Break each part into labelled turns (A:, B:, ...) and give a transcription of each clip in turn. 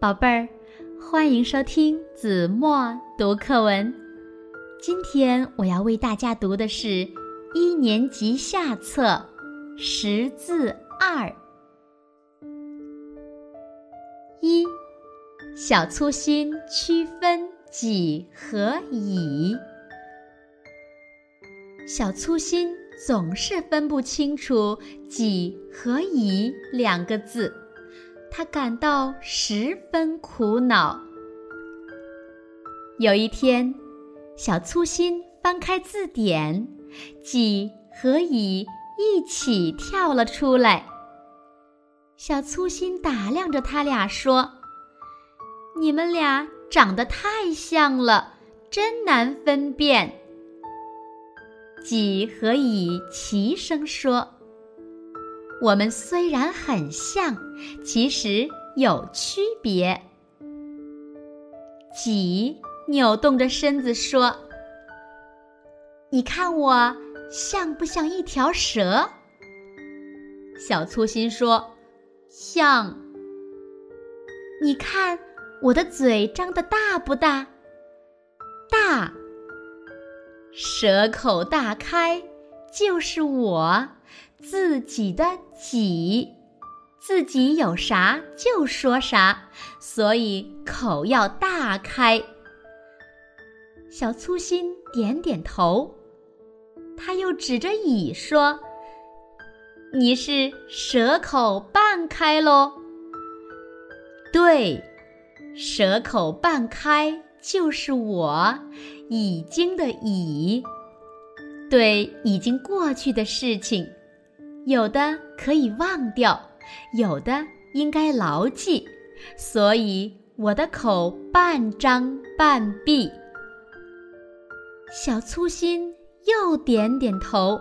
A: 宝贝儿，欢迎收听子墨读课文。今天我要为大家读的是一年级下册《识字二》。一，小粗心区分几和乙。小粗心总是分不清楚“几”和“乙”两个字。他感到十分苦恼。有一天，小粗心翻开字典，“几”和“乙”一起跳了出来。小粗心打量着他俩说：“你们俩长得太像了，真难分辨。”“几”和“乙”齐声说。我们虽然很像，其实有区别。几扭动着身子说：“你看我像不像一条蛇？”小粗心说：“像。”你看我的嘴张得大不大？大。蛇口大开，就是我。自己的己，自己有啥就说啥，所以口要大开。小粗心点点头，他又指着乙说：“你是蛇口半开喽？”对，蛇口半开就是我，已经的已，对已经过去的事情。有的可以忘掉，有的应该牢记，所以我的口半张半闭。小粗心又点点头。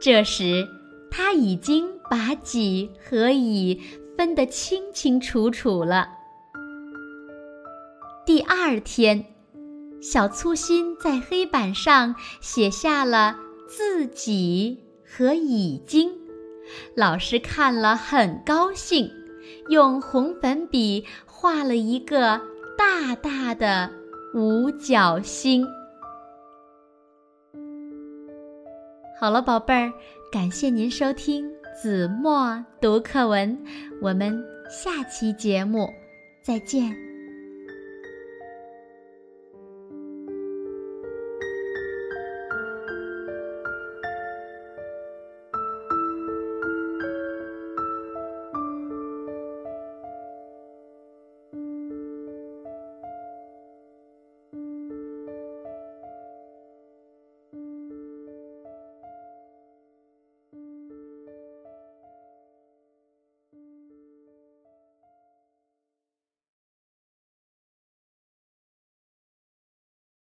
A: 这时他已经把己和乙分得清清楚楚了。第二天，小粗心在黑板上写下了自己。和已经，老师看了很高兴，用红粉笔画了一个大大的五角星。好了，宝贝儿，感谢您收听子墨读课文，我们下期节目再见。